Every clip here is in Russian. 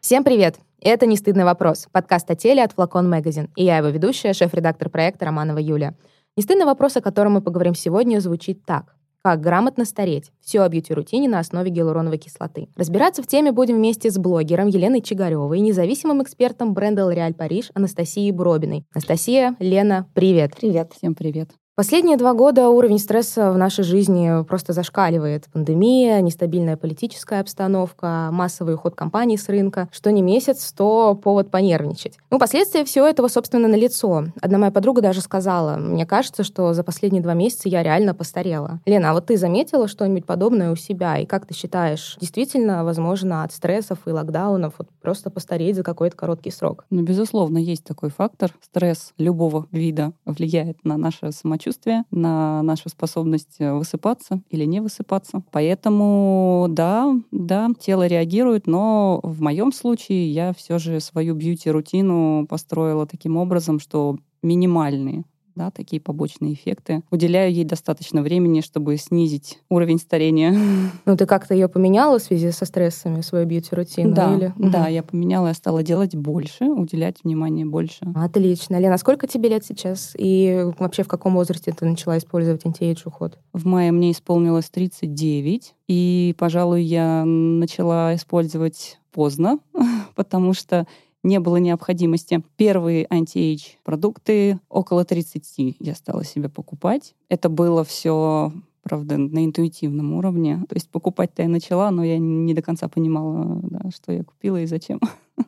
Всем привет! Это «Не стыдный вопрос» — подкаст о теле от Флакон Magazine, и я его ведущая, шеф-редактор проекта Романова Юлия. «Не стыдный вопрос», о котором мы поговорим сегодня, звучит так. Как грамотно стареть? Все о бьюти-рутине на основе гиалуроновой кислоты. Разбираться в теме будем вместе с блогером Еленой Чигаревой и независимым экспертом бренда L'Oréal Париж Анастасией Бробиной. Анастасия, Лена, привет. Привет. Всем привет. Последние два года уровень стресса в нашей жизни просто зашкаливает. Пандемия, нестабильная политическая обстановка, массовый уход компаний с рынка. Что не месяц, то повод понервничать. Ну, последствия всего этого, собственно, налицо. Одна моя подруга даже сказала, мне кажется, что за последние два месяца я реально постарела. Лена, а вот ты заметила что-нибудь подобное у себя? И как ты считаешь, действительно возможно от стрессов и локдаунов вот просто постареть за какой-то короткий срок? Ну, безусловно, есть такой фактор. Стресс любого вида влияет на наше самочувствие самочувствие, на нашу способность э, высыпаться или не высыпаться. Поэтому да, да, тело реагирует, но в моем случае я все же свою бьюти-рутину построила таким образом, что минимальные да, такие побочные эффекты. Уделяю ей достаточно времени, чтобы снизить уровень старения. Ну, ты как-то ее поменяла в связи со стрессами, свою бьюти-рутину? Да, или? да, угу. я поменяла, я стала делать больше, уделять внимание больше. Отлично. Лена, сколько тебе лет сейчас? И вообще в каком возрасте ты начала использовать антиэйдж уход? В мае мне исполнилось 39, и, пожалуй, я начала использовать поздно, потому что не было необходимости. Первые anti-age продукты около 30 я стала себе покупать. Это было все правда, на интуитивном уровне. То есть покупать-то я начала, но я не до конца понимала, да, что я купила и зачем.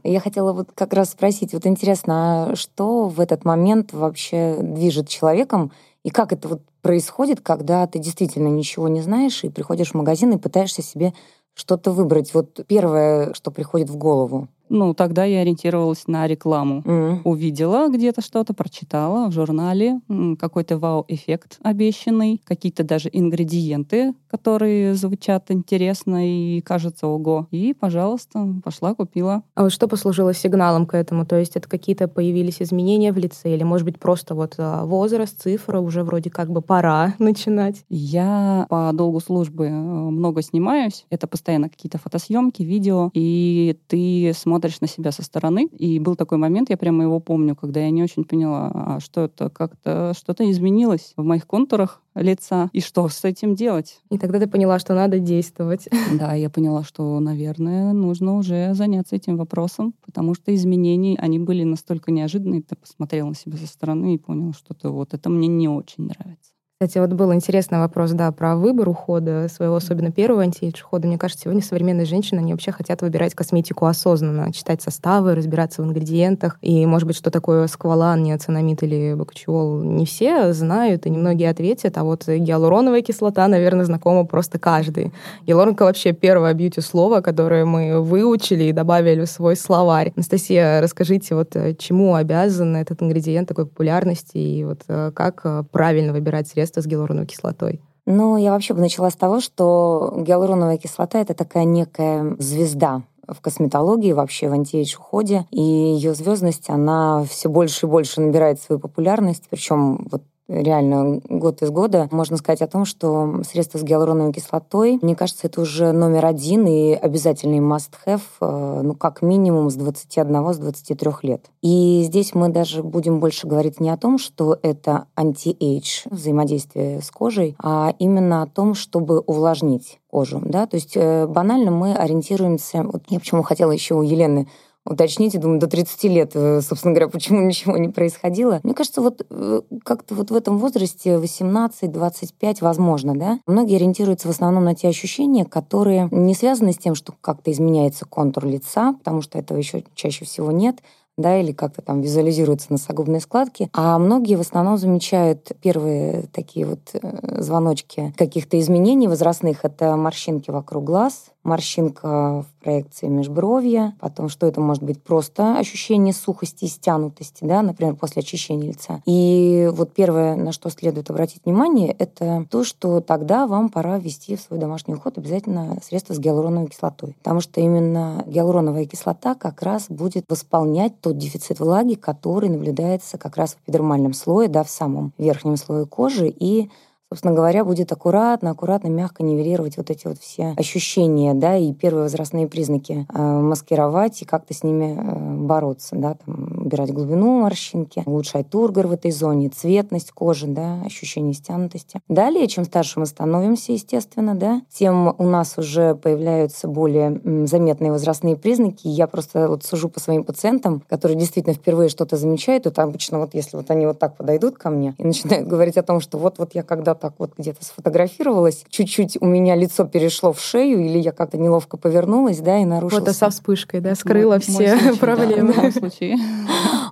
Я хотела вот как раз спросить, вот интересно, а что в этот момент вообще движет человеком, и как это вот происходит, когда ты действительно ничего не знаешь и приходишь в магазин и пытаешься себе что-то выбрать? Вот первое, что приходит в голову. Ну, тогда я ориентировалась на рекламу. Mm. Увидела где-то что-то, прочитала в журнале, какой-то вау-эффект обещанный, какие-то даже ингредиенты, которые звучат интересно и кажется ого. И, пожалуйста, пошла, купила. А вот что послужило сигналом к этому? То есть это какие-то появились изменения в лице? Или, может быть, просто вот а, возраст, цифра, уже вроде как бы пора начинать? Я по долгу службы э, много снимаюсь. Это постоянно какие-то фотосъемки, видео, и ты смотришь смотришь на себя со стороны. И был такой момент, я прямо его помню, когда я не очень поняла, а что это как-то что-то изменилось в моих контурах лица, и что с этим делать? И тогда ты поняла, что надо действовать. Да, я поняла, что, наверное, нужно уже заняться этим вопросом, потому что изменения, они были настолько неожиданные. Ты посмотрел на себя со стороны и понял, что-то вот это мне не очень нравится. Кстати, вот был интересный вопрос, да, про выбор ухода своего, особенно первого антиэйдж ухода. Мне кажется, сегодня современные женщины, они вообще хотят выбирать косметику осознанно, читать составы, разбираться в ингредиентах. И, может быть, что такое сквалан, неоцинамид или бакчиол, не все знают, и немногие ответят. А вот гиалуроновая кислота, наверное, знакома просто каждый. Гиалуронка вообще первое бьюти-слово, которое мы выучили и добавили в свой словарь. Анастасия, расскажите, вот э, чему обязан этот ингредиент такой популярности, и вот э, как э, правильно выбирать средства средства с гиалуроновой кислотой? Ну, я вообще бы начала с того, что гиалуроновая кислота — это такая некая звезда в косметологии, вообще в антиэйдж-уходе. И ее звездность, она все больше и больше набирает свою популярность. Причем вот реально год из года. Можно сказать о том, что средства с гиалуроновой кислотой, мне кажется, это уже номер один и обязательный must-have, э, ну, как минимум с 21, с 23 лет. И здесь мы даже будем больше говорить не о том, что это anti-age, взаимодействие с кожей, а именно о том, чтобы увлажнить кожу. Да? То есть э, банально мы ориентируемся... Вот я почему хотела еще у Елены уточнить, я думаю, до 30 лет, э, собственно говоря, почему ничего не происходило. Мне кажется, вот э, как-то вот в этом возрасте 18-25 возможно, да, многие ориентируются в основном на те ощущения, которые не связаны с тем, что как-то изменяется контур лица, потому что этого еще чаще всего нет, да, или как-то там визуализируются носогубные складки. А многие в основном замечают первые такие вот э, звоночки каких-то изменений возрастных. Это морщинки вокруг глаз, морщинка в проекции межбровья, потом что это может быть просто ощущение сухости и стянутости, да, например, после очищения лица. И вот первое, на что следует обратить внимание, это то, что тогда вам пора ввести в свой домашний уход обязательно средства с гиалуроновой кислотой, потому что именно гиалуроновая кислота как раз будет восполнять тот дефицит влаги, который наблюдается как раз в эпидермальном слое, да, в самом верхнем слое кожи и собственно говоря, будет аккуратно, аккуратно, мягко нивелировать вот эти вот все ощущения, да, и первые возрастные признаки э, маскировать и как-то с ними э, бороться, да, там, убирать глубину морщинки, улучшать тургор в этой зоне, цветность кожи, да, ощущение стянутости. Далее, чем старше мы становимся, естественно, да, тем у нас уже появляются более заметные возрастные признаки. Я просто вот сужу по своим пациентам, которые действительно впервые что-то замечают, то обычно вот если вот они вот так подойдут ко мне и начинают говорить о том, что вот-вот я когда так вот где-то сфотографировалась, чуть-уть у меня лицо перешло в шею, или я как-то неловко повернулась, да, и нарушилась. Фото со вспышкой, да, скрыла мой, все мой случай, проблемы. Да, в случае.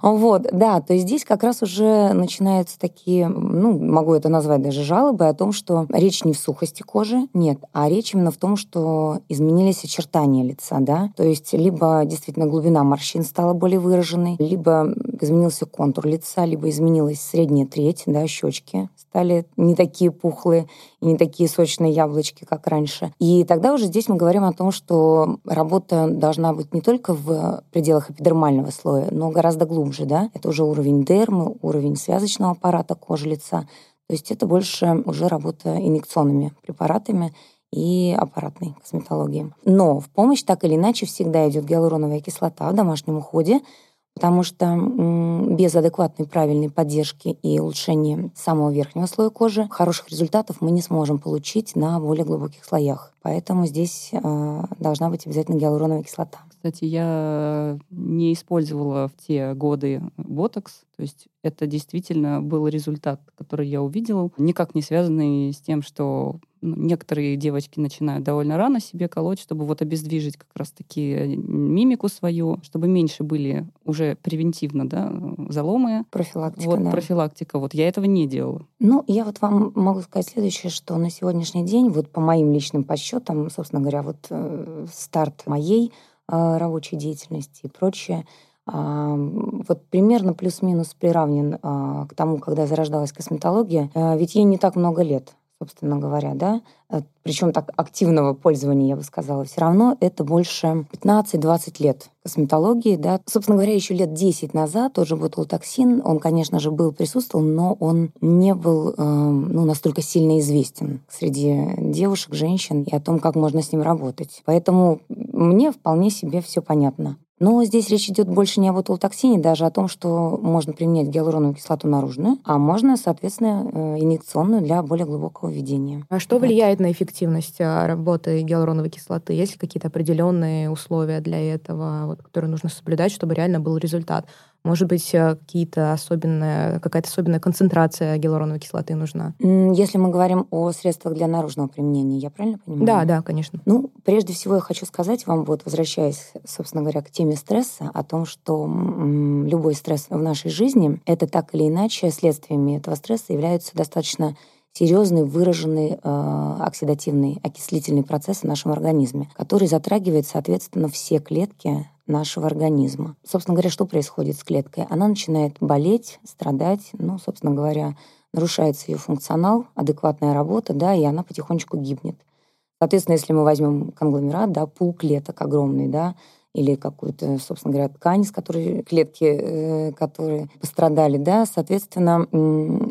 Вот, да, то есть здесь как раз уже начинаются такие, ну, могу это назвать даже жалобы о том, что речь не в сухости кожи, нет, а речь именно в том, что изменились очертания лица, да, то есть либо действительно глубина морщин стала более выраженной, либо изменился контур лица, либо изменилась средняя треть, да, щечки стали не такие пухлые и не такие сочные яблочки, как раньше. И тогда уже здесь мы говорим о том, что работа должна быть не только в пределах эпидермального слоя, но гораздо глубже, да. Это уже уровень дермы, уровень связочного аппарата кожи лица. То есть это больше уже работа инъекционными препаратами и аппаратной косметологии. Но в помощь так или иначе всегда идет гиалуроновая кислота в домашнем уходе, потому что без адекватной правильной поддержки и улучшения самого верхнего слоя кожи хороших результатов мы не сможем получить на более глубоких слоях. Поэтому здесь э, должна быть обязательно гиалуроновая кислота. Кстати, я не использовала в те годы ботокс. То есть это действительно был результат, который я увидела, никак не связанный с тем, что некоторые девочки начинают довольно рано себе колоть, чтобы вот обездвижить как раз-таки мимику свою, чтобы меньше были уже превентивно, да, заломы. Профилактика, Вот да. профилактика. Вот я этого не делала. Ну, я вот вам могу сказать следующее, что на сегодняшний день, вот по моим личным подсчетам, собственно говоря, вот э, старт моей э, рабочей деятельности и прочее, э, вот примерно плюс-минус приравнен э, к тому, когда зарождалась косметология, э, ведь ей не так много лет собственно говоря, да, э, причем так активного пользования, я бы сказала, все равно это больше 15-20 лет косметологии, да. Собственно говоря, еще лет 10 назад тот же ботулотоксин, он, конечно же, был, присутствовал, но он не был э, ну, настолько сильно известен среди девушек, женщин и о том, как можно с ним работать. Поэтому мне вполне себе все понятно. Но здесь речь идет больше не об ботулотоксине, даже о том, что можно применять гиалуроновую кислоту наружную, а можно, соответственно, э, инъекционную для более глубокого введения. А что вот. влияет на эффективность а, работы гиалуроновой кислоты? Есть ли какие-то определенные условия для этого, вот, которые нужно соблюдать, чтобы реально был результат? Может быть, э, какие-то особенные, какая-то особенная концентрация гиалуроновой кислоты нужна? Если мы говорим о средствах для наружного применения, я правильно понимаю? Да, да, конечно. Ну, прежде всего я хочу сказать вам, вот возвращаясь, собственно говоря, к теме стресса, о том, что любой стресс в нашей жизни, это так или иначе следствиями этого стресса являются достаточно серьезный выраженный э, оксидативный окислительный процесс в нашем организме, который затрагивает, соответственно, все клетки нашего организма. Собственно говоря, что происходит с клеткой? Она начинает болеть, страдать, ну, собственно говоря, нарушается ее функционал, адекватная работа, да, и она потихонечку гибнет. Соответственно, если мы возьмем конгломерат, да, пул клеток огромный, да, или какую-то, собственно говоря, ткань, с которой клетки, э, которые пострадали, да, соответственно,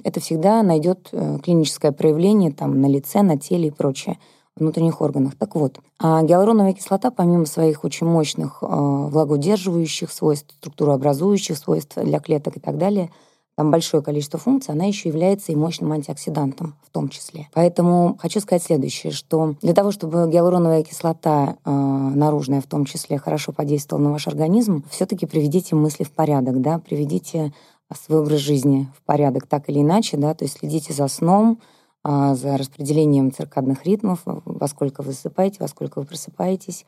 это всегда найдет э, клиническое проявление там на лице, на теле и прочее внутренних органах. Так вот, а гиалуроновая кислота, помимо своих очень мощных э, влагоудерживающих свойств, структурообразующих свойств для клеток и так далее, там большое количество функций, она еще является и мощным антиоксидантом в том числе. Поэтому хочу сказать следующее, что для того, чтобы гиалуроновая кислота э, наружная в том числе хорошо подействовала на ваш организм, все-таки приведите мысли в порядок, да, приведите свой образ жизни в порядок так или иначе, да, то есть следите за сном, а, за распределением циркадных ритмов, во сколько вы засыпаете, во сколько вы просыпаетесь,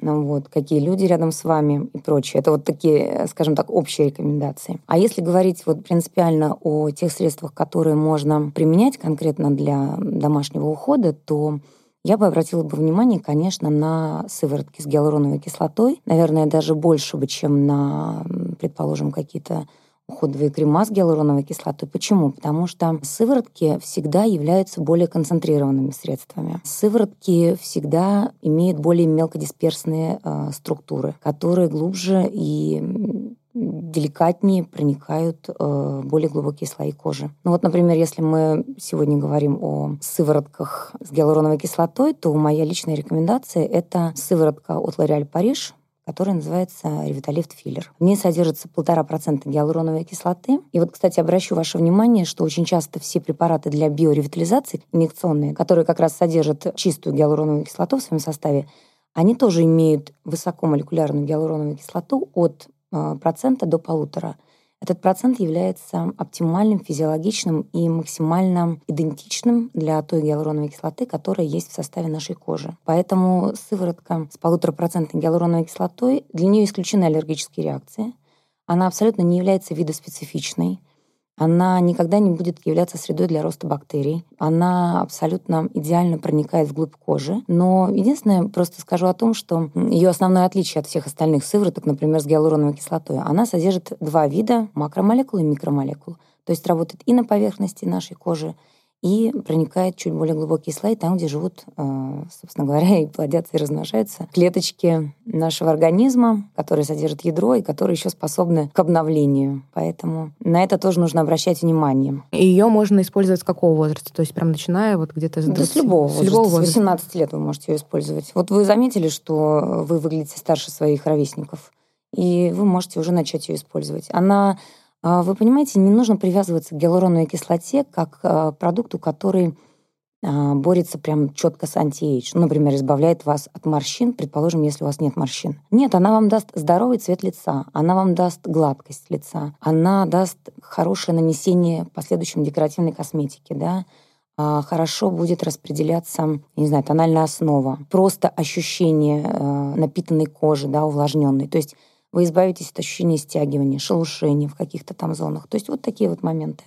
ну, вот, какие люди рядом с вами и прочее. Это вот такие, скажем так, общие рекомендации. А если говорить вот принципиально о тех средствах, которые можно применять конкретно для домашнего ухода, то я бы обратила бы внимание, конечно, на сыворотки с гиалуроновой кислотой. Наверное, даже больше бы, чем на, предположим, какие-то уходовые крема с гиалуроновой кислотой. Почему? Потому что сыворотки всегда являются более концентрированными средствами. Сыворотки всегда имеют более мелкодисперсные э, структуры, которые глубже и деликатнее проникают э, более глубокие слои кожи. Ну вот, например, если мы сегодня говорим о сыворотках с гиалуроновой кислотой, то моя личная рекомендация — это сыворотка от L'Oréal Paris, которая называется ревиталифт филлер. В ней содержится полтора процента гиалуроновой кислоты. И вот, кстати, обращу ваше внимание, что очень часто все препараты для биоревитализации инъекционные, которые как раз содержат чистую гиалуроновую кислоту в своем составе, они тоже имеют высокомолекулярную гиалуроновую кислоту от э, процента до полутора. Этот процент является оптимальным, физиологичным и максимально идентичным для той гиалуроновой кислоты, которая есть в составе нашей кожи. Поэтому сыворотка с полуторапроцентной гиалуроновой кислотой, для нее исключены аллергические реакции. Она абсолютно не является видоспецифичной она никогда не будет являться средой для роста бактерий. Она абсолютно идеально проникает вглубь кожи. Но единственное, просто скажу о том, что ее основное отличие от всех остальных сывороток, например, с гиалуроновой кислотой, она содержит два вида макромолекул и микромолекул. То есть работает и на поверхности нашей кожи, и проникает чуть более глубокие слои там, где живут, э, собственно говоря, и плодятся и размножаются клеточки нашего организма, которые содержат ядро и которые еще способны к обновлению. Поэтому на это тоже нужно обращать внимание. И ее можно использовать с какого возраста? То есть прям начиная вот где-то с 20... Да с любого с Любого возраста. С 18 лет вы можете ее использовать. Вот вы заметили, что вы выглядите старше своих ровесников, и вы можете уже начать ее использовать. Она вы понимаете, не нужно привязываться к гиалуроновой кислоте как к а, продукту, который а, борется прям четко с антиэйдж. Ну, например, избавляет вас от морщин, предположим, если у вас нет морщин. Нет, она вам даст здоровый цвет лица, она вам даст гладкость лица, она даст хорошее нанесение последующем декоративной косметики, да, хорошо будет распределяться, не знаю, тональная основа, просто ощущение э, напитанной кожи, да, увлажненной. То есть вы избавитесь от ощущения стягивания, шелушения в каких-то там зонах. То есть вот такие вот моменты.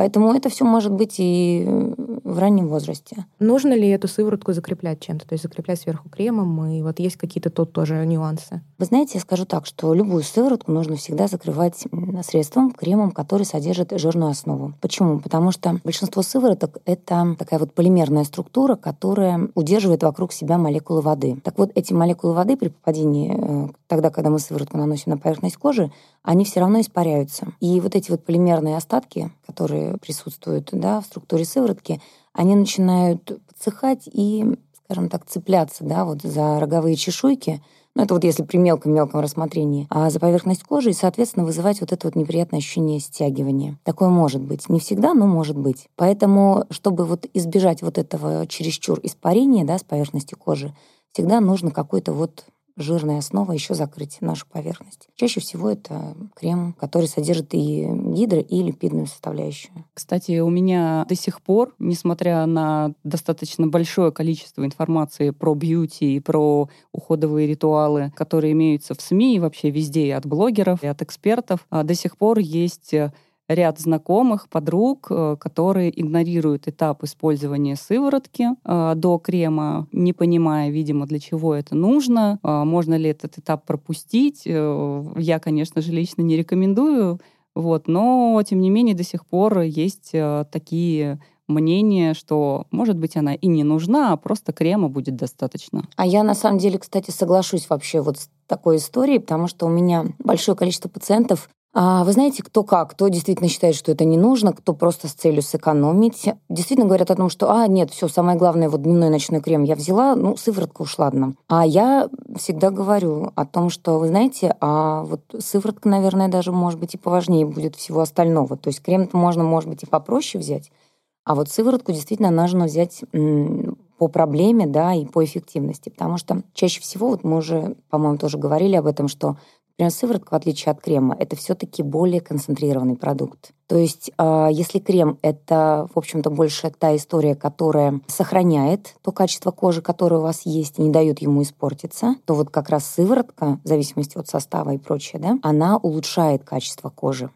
Поэтому это все может быть и в раннем возрасте. Нужно ли эту сыворотку закреплять чем-то? То есть закреплять сверху кремом, и вот есть какие-то тут тоже нюансы? Вы знаете, я скажу так, что любую сыворотку нужно всегда закрывать средством, кремом, который содержит жирную основу. Почему? Потому что большинство сывороток — это такая вот полимерная структура, которая удерживает вокруг себя молекулы воды. Так вот, эти молекулы воды при попадении, э, тогда, когда мы сыворотку наносим на поверхность кожи, они все равно испаряются. И вот эти вот полимерные остатки, которые присутствуют да, в структуре сыворотки, они начинают подсыхать и, скажем так, цепляться да, вот за роговые чешуйки, ну, это вот если при мелком-мелком рассмотрении, а за поверхность кожи, и, соответственно, вызывать вот это вот неприятное ощущение стягивания. Такое может быть. Не всегда, но может быть. Поэтому, чтобы вот избежать вот этого чересчур испарения, да, с поверхности кожи, всегда нужно какой-то вот жирная основа еще закрыть нашу поверхность. Чаще всего это крем, который содержит и гидро, и липидную составляющую. Кстати, у меня до сих пор, несмотря на достаточно большое количество информации про бьюти и про уходовые ритуалы, которые имеются в СМИ и вообще везде, и от блогеров, и от экспертов, а до сих пор есть ряд знакомых, подруг, э, которые игнорируют этап использования сыворотки э, до крема, не понимая, видимо, для чего это нужно, э, можно ли этот этап пропустить. Я, конечно же, лично не рекомендую, вот, но, тем не менее, до сих пор есть такие мнение, что, может быть, она и не нужна, а просто крема будет достаточно. А я, на самом деле, кстати, соглашусь вообще вот с такой историей, потому что у меня большое количество пациентов, а вы знаете, кто как? Кто действительно считает, что это не нужно, кто просто с целью сэкономить. Действительно говорят о том, что, а, нет, все, самое главное, вот дневной ночной крем я взяла, ну, сыворотка уж ладно. А я всегда говорю о том, что, вы знаете, а вот сыворотка, наверное, даже, может быть, и поважнее будет всего остального. То есть крем-то можно, может быть, и попроще взять, а вот сыворотку действительно нужно взять по проблеме, да, и по эффективности, потому что чаще всего, вот мы уже, по-моему, тоже говорили об этом, что Например, сыворотка, в отличие от крема, это все-таки более концентрированный продукт. То есть, а, если крем — это, в общем-то, больше та история, которая сохраняет то качество кожи, которое у вас есть, и не дает ему испортиться, то вот как раз сыворотка, в зависимости от состава и прочее, да, она улучшает качество кожи.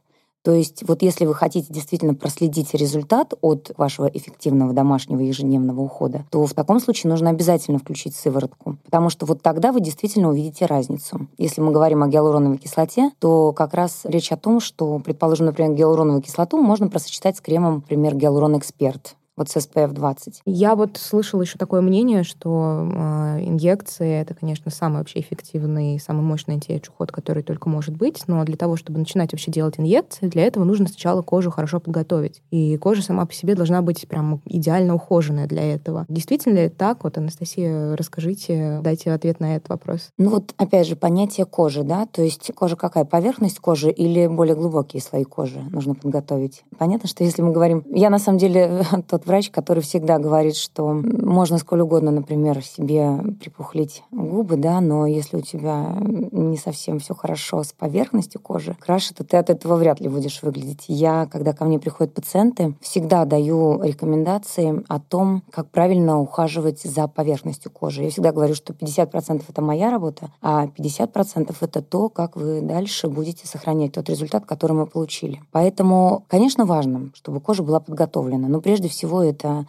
То есть вот если вы хотите действительно проследить результат от вашего эффективного домашнего ежедневного ухода, то в таком случае нужно обязательно включить сыворотку, потому что вот тогда вы действительно увидите разницу. Если мы говорим о гиалуроновой кислоте, то как раз речь о том, что, предположим, например, гиалуроновую кислоту можно просочетать с кремом, например, гиалурон эксперт вот с SPF 20. Я вот слышала еще такое мнение, что э, инъекции это, конечно, самый вообще эффективный, самый мощный антиэйдж-уход, который только может быть, но для того, чтобы начинать вообще делать инъекции, для этого нужно сначала кожу хорошо подготовить. И кожа сама по себе должна быть прям идеально ухоженная для этого. Действительно ли так? Вот, Анастасия, расскажите, дайте ответ на этот вопрос. Ну вот, опять же, понятие кожи, да, то есть кожа какая? Поверхность кожи или более глубокие слои кожи нужно подготовить? Понятно, что если мы говорим... Я, на самом деле, тот врач, который всегда говорит, что можно сколь угодно, например, себе припухлить губы, да, но если у тебя не совсем все хорошо с поверхностью кожи, краше, то ты от этого вряд ли будешь выглядеть. Я, когда ко мне приходят пациенты, всегда даю рекомендации о том, как правильно ухаживать за поверхностью кожи. Я всегда говорю, что 50% это моя работа, а 50% это то, как вы дальше будете сохранять тот результат, который мы получили. Поэтому, конечно, важно, чтобы кожа была подготовлена, но прежде всего всего это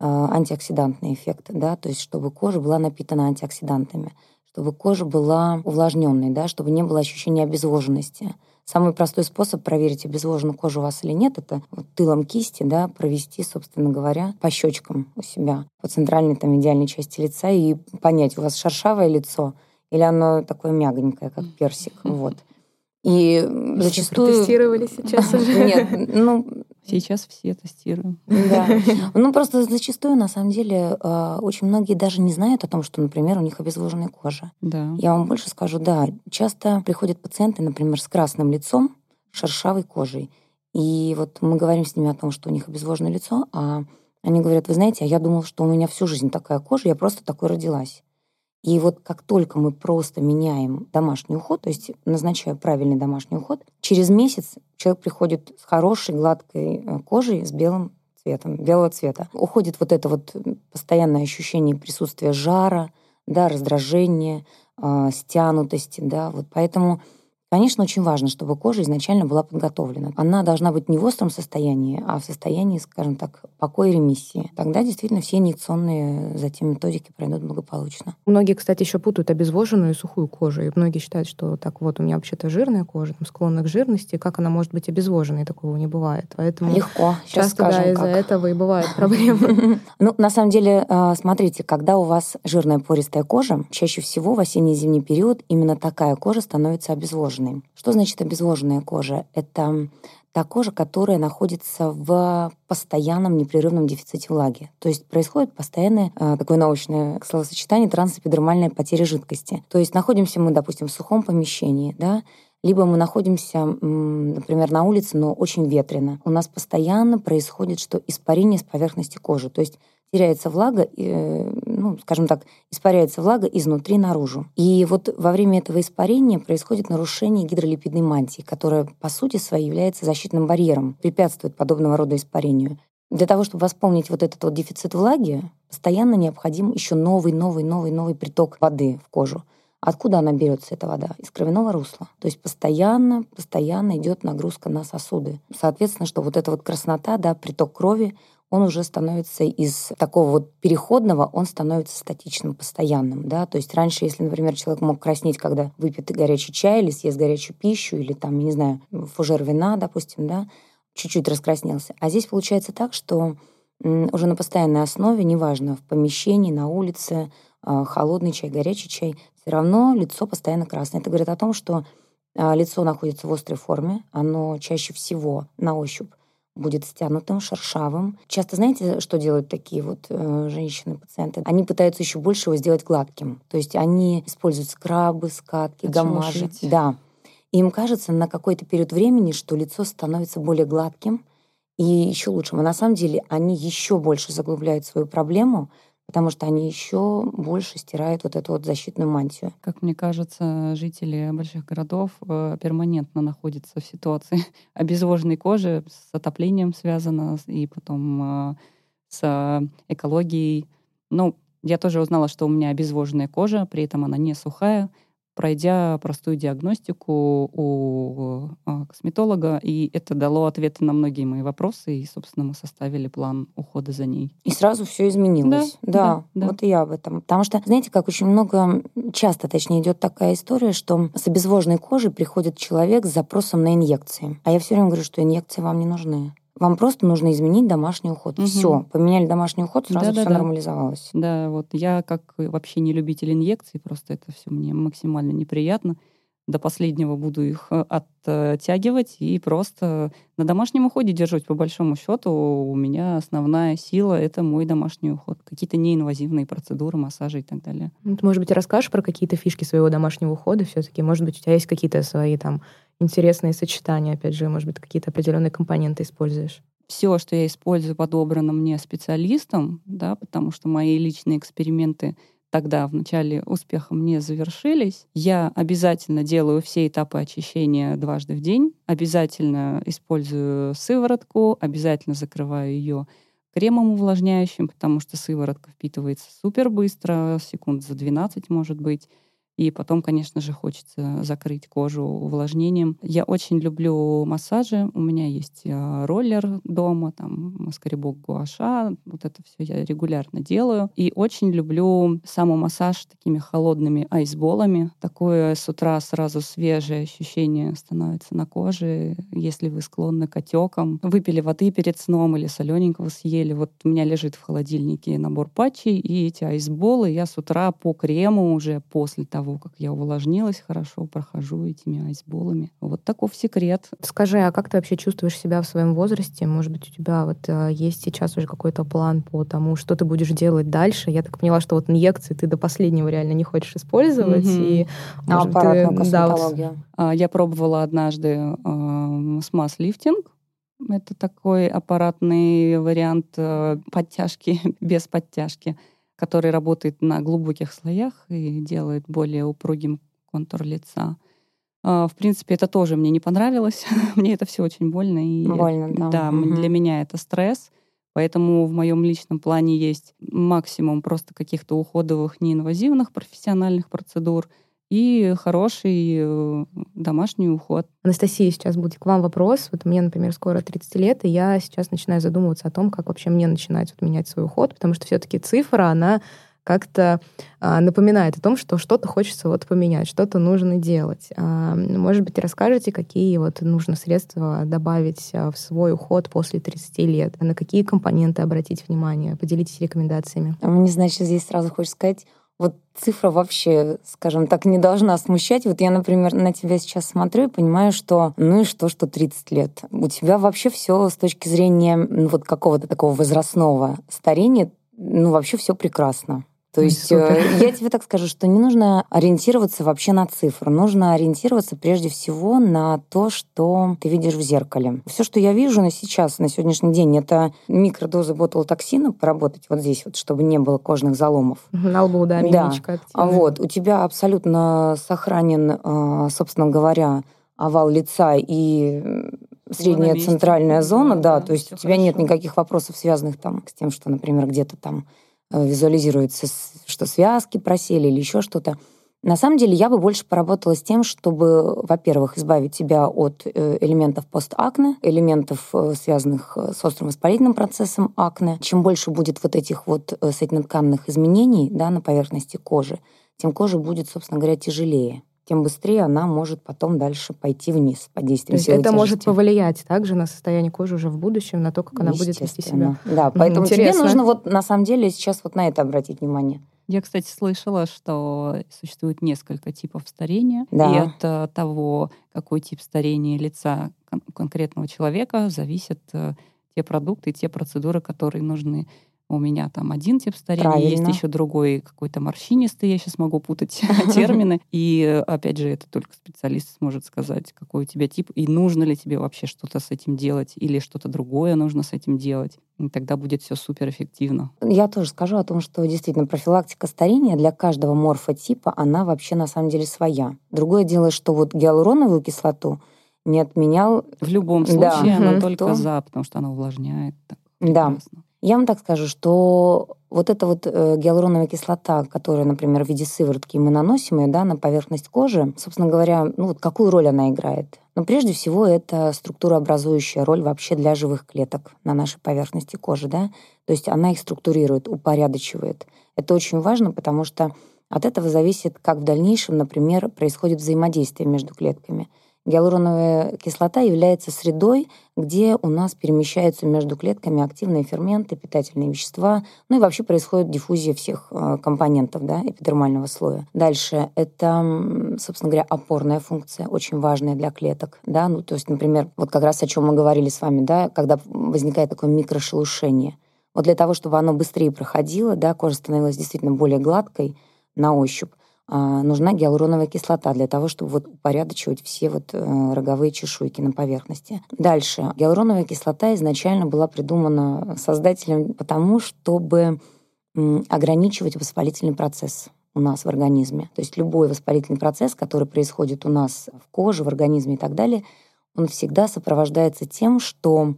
а, антиоксидантный эффект, да, то есть чтобы кожа была напитана антиоксидантами, чтобы кожа была увлажненной, да, чтобы не было ощущения обезвоженности. Самый простой способ проверить, обезвожена кожа у вас или нет, это вот тылом кисти, да, провести, собственно говоря, по щечкам у себя, по центральной там идеальной части лица и понять, у вас шершавое лицо или оно такое мягонькое, как персик, вот. И зачастую... Тестировали сейчас уже? Нет, ну, Сейчас все тестируем. Да. Ну, просто зачастую, на самом деле, а, очень многие даже не знают о том, что, например, у них обезвоженная кожа. Да. Я вам больше скажу, да, часто приходят пациенты, например, с красным лицом, шершавой кожей. И вот мы говорим с ними о том, что у них обезвоженное лицо, а они говорят, вы знаете, а я думал, что у меня всю жизнь такая кожа, я просто такой родилась. И вот как только мы просто меняем домашний уход, то есть назначаю правильный домашний уход, через месяц человек приходит с хорошей гладкой э, кожей, с белым цветом, белого цвета. Уходит вот это вот постоянное ощущение присутствия жара, да, раздражения, э, стянутости, да, вот поэтому Конечно, очень важно, чтобы кожа изначально была подготовлена. Она должна быть не в остром состоянии, а в состоянии, скажем так, покоя и ремиссии. Тогда действительно все инъекционные затем методики пройдут благополучно. Многие, кстати, еще путают обезвоженную и сухую кожу. И многие считают, что так вот, у меня вообще-то жирная кожа, там, склонна к жирности, как она может быть обезвоженной, такого не бывает. Поэтому Легко. Сейчас часто скажем, да, из-за этого и бывают проблемы. Ну, на самом деле, э, смотрите, когда у вас жирная пористая кожа, чаще всего в осенне-зимний период именно такая кожа становится обезвоженной. Что значит обезвоженная кожа? Это та кожа, которая находится в постоянном непрерывном дефиците влаги. То есть происходит постоянное э, такое научное словосочетание трансэпидермальная потеря жидкости. То есть находимся мы, допустим, в сухом помещении, да, либо мы находимся, например, на улице, но очень ветрено. У нас постоянно происходит, что испарение с поверхности кожи. То есть теряется влага, ну, скажем так, испаряется влага изнутри наружу. И вот во время этого испарения происходит нарушение гидролипидной мантии, которая по сути своей является защитным барьером, препятствует подобного рода испарению. Для того, чтобы восполнить вот этот вот дефицит влаги, постоянно необходим еще новый, новый, новый, новый приток воды в кожу. Откуда она берется, эта вода? Из кровяного русла. То есть постоянно, постоянно идет нагрузка на сосуды. Соответственно, что вот эта вот краснота, да, приток крови, он уже становится из такого вот переходного, он становится статичным, постоянным, да, то есть раньше, если, например, человек мог краснеть, когда выпьет горячий чай или съест горячую пищу, или там, не знаю, фужер вина, допустим, да, чуть-чуть раскраснелся. А здесь получается так, что уже на постоянной основе, неважно, в помещении, на улице, а, холодный чай, горячий чай, все равно лицо постоянно красное. Это говорит о том, что а, лицо находится в острой форме, оно чаще всего на ощупь будет стянутым, шершавым. Часто знаете, что делают такие вот э, женщины-пациенты? Они пытаются еще больше его сделать гладким. То есть они используют скрабы, скатки, гамажи. Да. И им кажется на какой-то период времени, что лицо становится более гладким и еще лучшим. А на самом деле они еще больше заглубляют свою проблему, потому что они еще больше стирают вот эту вот защитную мантию. Как мне кажется, жители больших городов э, перманентно находятся в ситуации обезвоженной кожи, с отоплением связано, и потом э, с экологией. Ну, я тоже узнала, что у меня обезвоженная кожа, при этом она не сухая, пройдя простую диагностику у а, косметолога, и это дало ответы на многие мои вопросы, и, собственно, мы составили план ухода за ней. И сразу все изменилось. Да, да, да, да. вот и я об этом. Потому что, знаете, как очень много, часто, точнее, идет такая история, что с обезвоженной кожей приходит человек с запросом на инъекции. А я все время говорю, что инъекции вам не нужны. Вам просто нужно изменить домашний уход. Угу. Все, поменяли домашний уход, сразу да, все да, нормализовалось. Да, вот я как вообще не любитель инъекций, просто это все мне максимально неприятно. До последнего буду их э, оттягивать и просто на домашнем уходе держать. По большому счету у меня основная сила — это мой домашний уход. Какие-то неинвазивные процедуры, массажи и так далее. Ну, ты, может быть, расскажешь про какие-то фишки своего домашнего ухода все-таки? Может быть, у тебя есть какие-то свои там интересные сочетания, опять же, может быть, какие-то определенные компоненты используешь? Все, что я использую, подобрано мне специалистом, да, потому что мои личные эксперименты тогда в начале успеха мне завершились. Я обязательно делаю все этапы очищения дважды в день, обязательно использую сыворотку, обязательно закрываю ее кремом увлажняющим, потому что сыворотка впитывается супер быстро, секунд за 12, может быть. И потом, конечно же, хочется закрыть кожу увлажнением. Я очень люблю массажи. У меня есть э, роллер дома, там скребок гуаша. Вот это все я регулярно делаю. И очень люблю самомассаж такими холодными айсболами. Такое с утра сразу свежее ощущение становится на коже. Если вы склонны к отекам, выпили воды перед сном или солененького съели. Вот у меня лежит в холодильнике набор патчей, и эти айсболы я с утра по крему уже после того, того, как я увлажнилась хорошо, прохожу этими айсболами. Вот таков секрет. Скажи, а как ты вообще чувствуешь себя в своем возрасте? Может быть, у тебя вот э, есть сейчас уже какой-то план по тому, что ты будешь делать дальше? Я так поняла, что вот инъекции ты до последнего реально не хочешь использовать. Mm-hmm. И, а аппаратную ты, да, вот... А, я пробовала однажды э, смаз-лифтинг. Это такой аппаратный вариант э, подтяжки без подтяжки который работает на глубоких слоях и делает более упругим контур лица. А, в принципе, это тоже мне не понравилось. мне это все очень больно. И, больно, да. Да, угу. для меня это стресс. Поэтому в моем личном плане есть максимум просто каких-то уходовых неинвазивных профессиональных процедур — и хороший э, домашний уход. Анастасия, сейчас будет к вам вопрос. Вот мне, например, скоро 30 лет, и я сейчас начинаю задумываться о том, как вообще мне начинать вот менять свой уход, потому что все-таки цифра, она как-то а, напоминает о том, что что-то хочется вот поменять, что-то нужно делать. А, может быть, расскажете, какие вот нужно средства добавить а, в свой уход после 30 лет, на какие компоненты обратить внимание, поделитесь рекомендациями. Мне, значит, здесь сразу хочется сказать, вот цифра вообще, скажем так, не должна смущать. Вот я, например, на тебя сейчас смотрю и понимаю, что ну и что, что 30 лет. У тебя вообще все с точки зрения ну, вот какого-то такого возрастного старения, ну вообще все прекрасно. То есть Супер. Э, я тебе так скажу, что не нужно ориентироваться вообще на цифру. Нужно ориентироваться прежде всего на то, что ты видишь в зеркале. Все, что я вижу на сейчас, на сегодняшний день, это микродозы ботулотоксина поработать вот здесь, вот, чтобы не было кожных заломов. На лбу, да, мимичка. Да. Вот. У тебя абсолютно сохранен, а, собственно говоря, овал лица и средняя центральная зона, да, да, то есть у тебя хорошо. нет никаких вопросов, связанных там с тем, что, например, где-то там визуализируется, что связки просели или еще что-то. На самом деле я бы больше поработала с тем, чтобы, во-первых, избавить себя от э, элементов постакне, элементов, э, связанных с острым воспалительным процессом акне. Чем больше будет вот этих вот сетнотканных изменений да, на поверхности кожи, тем кожа будет, собственно говоря, тяжелее тем быстрее она может потом дальше пойти вниз под действием То есть это может повлиять также на состояние кожи уже в будущем, на то, как она будет вести себя. Да, поэтому Интересно. тебе нужно вот на самом деле сейчас вот на это обратить внимание. Я, кстати, слышала, что существует несколько типов старения, да. и от того, какой тип старения лица конкретного человека, зависят э, те продукты, те процедуры, которые нужны у меня там один тип старения, Правильно. есть еще другой какой-то морщинистый, я сейчас могу путать термины. И опять же, это только специалист сможет сказать, какой у тебя тип, и нужно ли тебе вообще что-то с этим делать, или что-то другое нужно с этим делать. И тогда будет все суперэффективно. Я тоже скажу о том, что действительно профилактика старения для каждого морфотипа, она вообще на самом деле своя. Другое дело, что вот гиалуроновую кислоту не отменял. В любом случае, да. она только то... за, потому что она увлажняет. Так, да. Я вам так скажу, что вот эта вот э, гиалуроновая кислота, которая, например, в виде сыворотки мы наносим ее да, на поверхность кожи, собственно говоря, ну вот какую роль она играет? Но прежде всего это структурообразующая роль вообще для живых клеток на нашей поверхности кожи. Да? То есть она их структурирует, упорядочивает. Это очень важно, потому что от этого зависит, как в дальнейшем, например, происходит взаимодействие между клетками. Гиалуроновая кислота является средой, где у нас перемещаются между клетками активные ферменты, питательные вещества, ну и вообще происходит диффузия всех э, компонентов да, эпидермального слоя. Дальше это, собственно говоря, опорная функция, очень важная для клеток. Да? Ну, то есть, например, вот как раз о чем мы говорили с вами, да, когда возникает такое микрошелушение. Вот для того, чтобы оно быстрее проходило, да, кожа становилась действительно более гладкой на ощупь, а, нужна гиалуроновая кислота для того, чтобы вот упорядочивать все вот э, роговые чешуйки на поверхности. Дальше. Гиалуроновая кислота изначально была придумана создателем потому, чтобы ограничивать воспалительный процесс у нас в организме. То есть любой воспалительный процесс, который происходит у нас в коже, в организме и так далее, он всегда сопровождается тем, что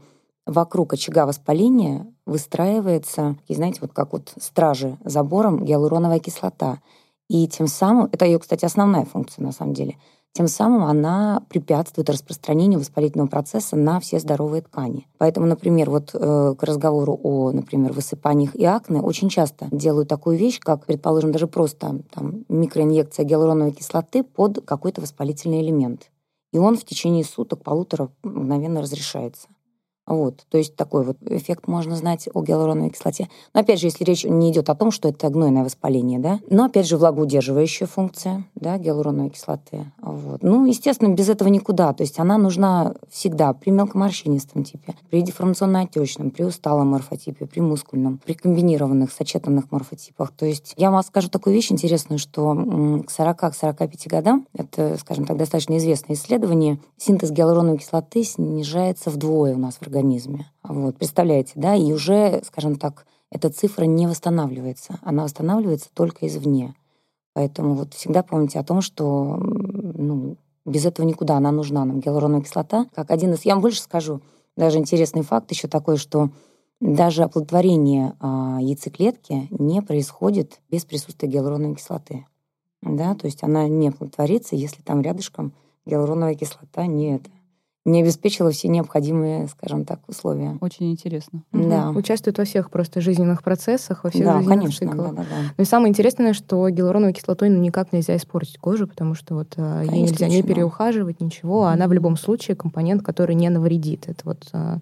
вокруг очага воспаления выстраивается, и знаете, вот как вот стражи забором гиалуроновая кислота — и тем самым, это ее, кстати, основная функция на самом деле, тем самым она препятствует распространению воспалительного процесса на все здоровые ткани. Поэтому, например, вот э, к разговору о, например, высыпаниях и акне очень часто делают такую вещь, как, предположим, даже просто там, микроинъекция гиалуроновой кислоты под какой-то воспалительный элемент. И он в течение суток, полутора мгновенно разрешается. Вот, то есть такой вот эффект можно знать о гиалуроновой кислоте. Но опять же, если речь не идет о том, что это гнойное воспаление, да, но опять же влагоудерживающая функция, да, гиалуроновой кислоты. Вот. Ну, естественно, без этого никуда. То есть она нужна всегда при мелкоморщинистом типе, при деформационно-отечном, при усталом морфотипе, при мускульном, при комбинированных, сочетанных морфотипах. То есть я вам скажу такую вещь интересную, что к 40-45 годам, это, скажем так, достаточно известное исследование, синтез гиалуроновой кислоты снижается вдвое у нас в организме. Вот, представляете, да, и уже, скажем так, эта цифра не восстанавливается. Она восстанавливается только извне. Поэтому вот всегда помните о том, что ну, без этого никуда она нужна нам. Гиалуроновая кислота, как один из... Я вам больше скажу, даже интересный факт еще такой, что даже оплодотворение а, яйцеклетки не происходит без присутствия гиалуроновой кислоты. Да, то есть она не оплодотворится, если там рядышком гиалуроновая кислота не это не обеспечила все необходимые, скажем так, условия. Очень интересно. Да. Участвует во всех просто жизненных процессах, во всех да, жизненных конечно, циклах. Да, да, да. Ну и самое интересное, что гиалуроновой кислотой ну, никак нельзя испортить кожу, потому что вот конечно, ей нельзя не переухаживать, ничего, а она в любом случае компонент, который не навредит. Это вот а,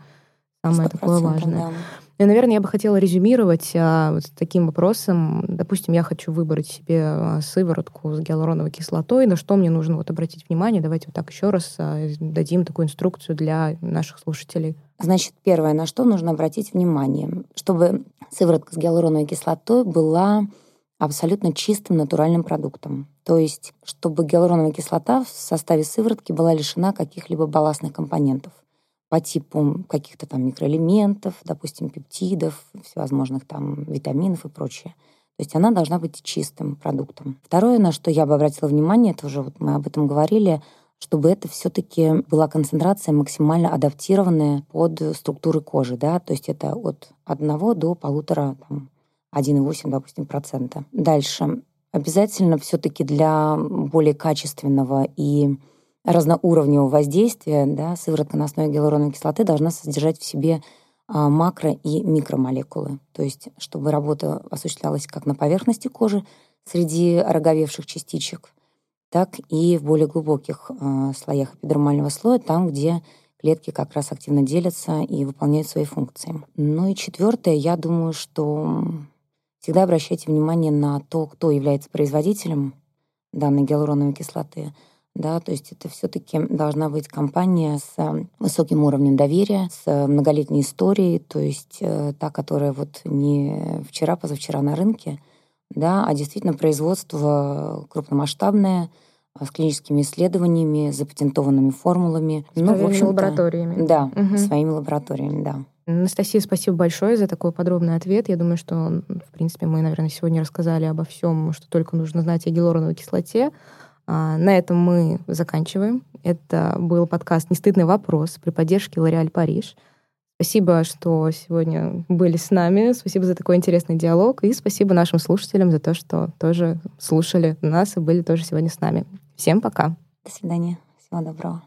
самое такое важное. Да. И, наверное, я бы хотела резюмировать а, вот таким вопросом. Допустим, я хочу выбрать себе а, сыворотку с гиалуроновой кислотой. На что мне нужно вот обратить внимание? Давайте вот так еще раз а, дадим такую инструкцию для наших слушателей. Значит, первое, на что нужно обратить внимание, чтобы сыворотка с гиалуроновой кислотой была абсолютно чистым натуральным продуктом. То есть, чтобы гиалуроновая кислота в составе сыворотки была лишена каких-либо балластных компонентов по типу каких-то там микроэлементов, допустим, пептидов, всевозможных там витаминов и прочее. То есть она должна быть чистым продуктом. Второе, на что я бы обратила внимание, это уже вот мы об этом говорили, чтобы это все-таки была концентрация максимально адаптированная под структуры кожи, да, то есть это от 1 до полутора, там, 1,8, допустим, процента. Дальше. Обязательно все-таки для более качественного и разноуровневого воздействия, да, сыворотка на основе гиалуроновой кислоты должна содержать в себе а, макро- и микромолекулы. То есть, чтобы работа осуществлялась как на поверхности кожи среди роговевших частичек, так и в более глубоких э, слоях эпидермального слоя, там, где клетки как раз активно делятся и выполняют свои функции. Ну и четвертое, я думаю, что всегда обращайте внимание на то, кто является производителем данной гиалуроновой кислоты — да, то есть это все-таки должна быть компания с э, высоким уровнем доверия, с э, многолетней историей, то есть э, та, которая вот не вчера, позавчера на рынке, да, а действительно производство крупномасштабное, с клиническими исследованиями, запатентованными формулами. С ну, в общем лабораториями. Да, угу. своими лабораториями, да. Анастасия, спасибо большое за такой подробный ответ. Я думаю, что, в принципе, мы, наверное, сегодня рассказали обо всем, что только нужно знать о гиалуроновой кислоте. А, на этом мы заканчиваем. Это был подкаст «Нестыдный вопрос» при поддержке Лореаль Париж. Спасибо, что сегодня были с нами. Спасибо за такой интересный диалог. И спасибо нашим слушателям за то, что тоже слушали нас и были тоже сегодня с нами. Всем пока. До свидания. Всего доброго.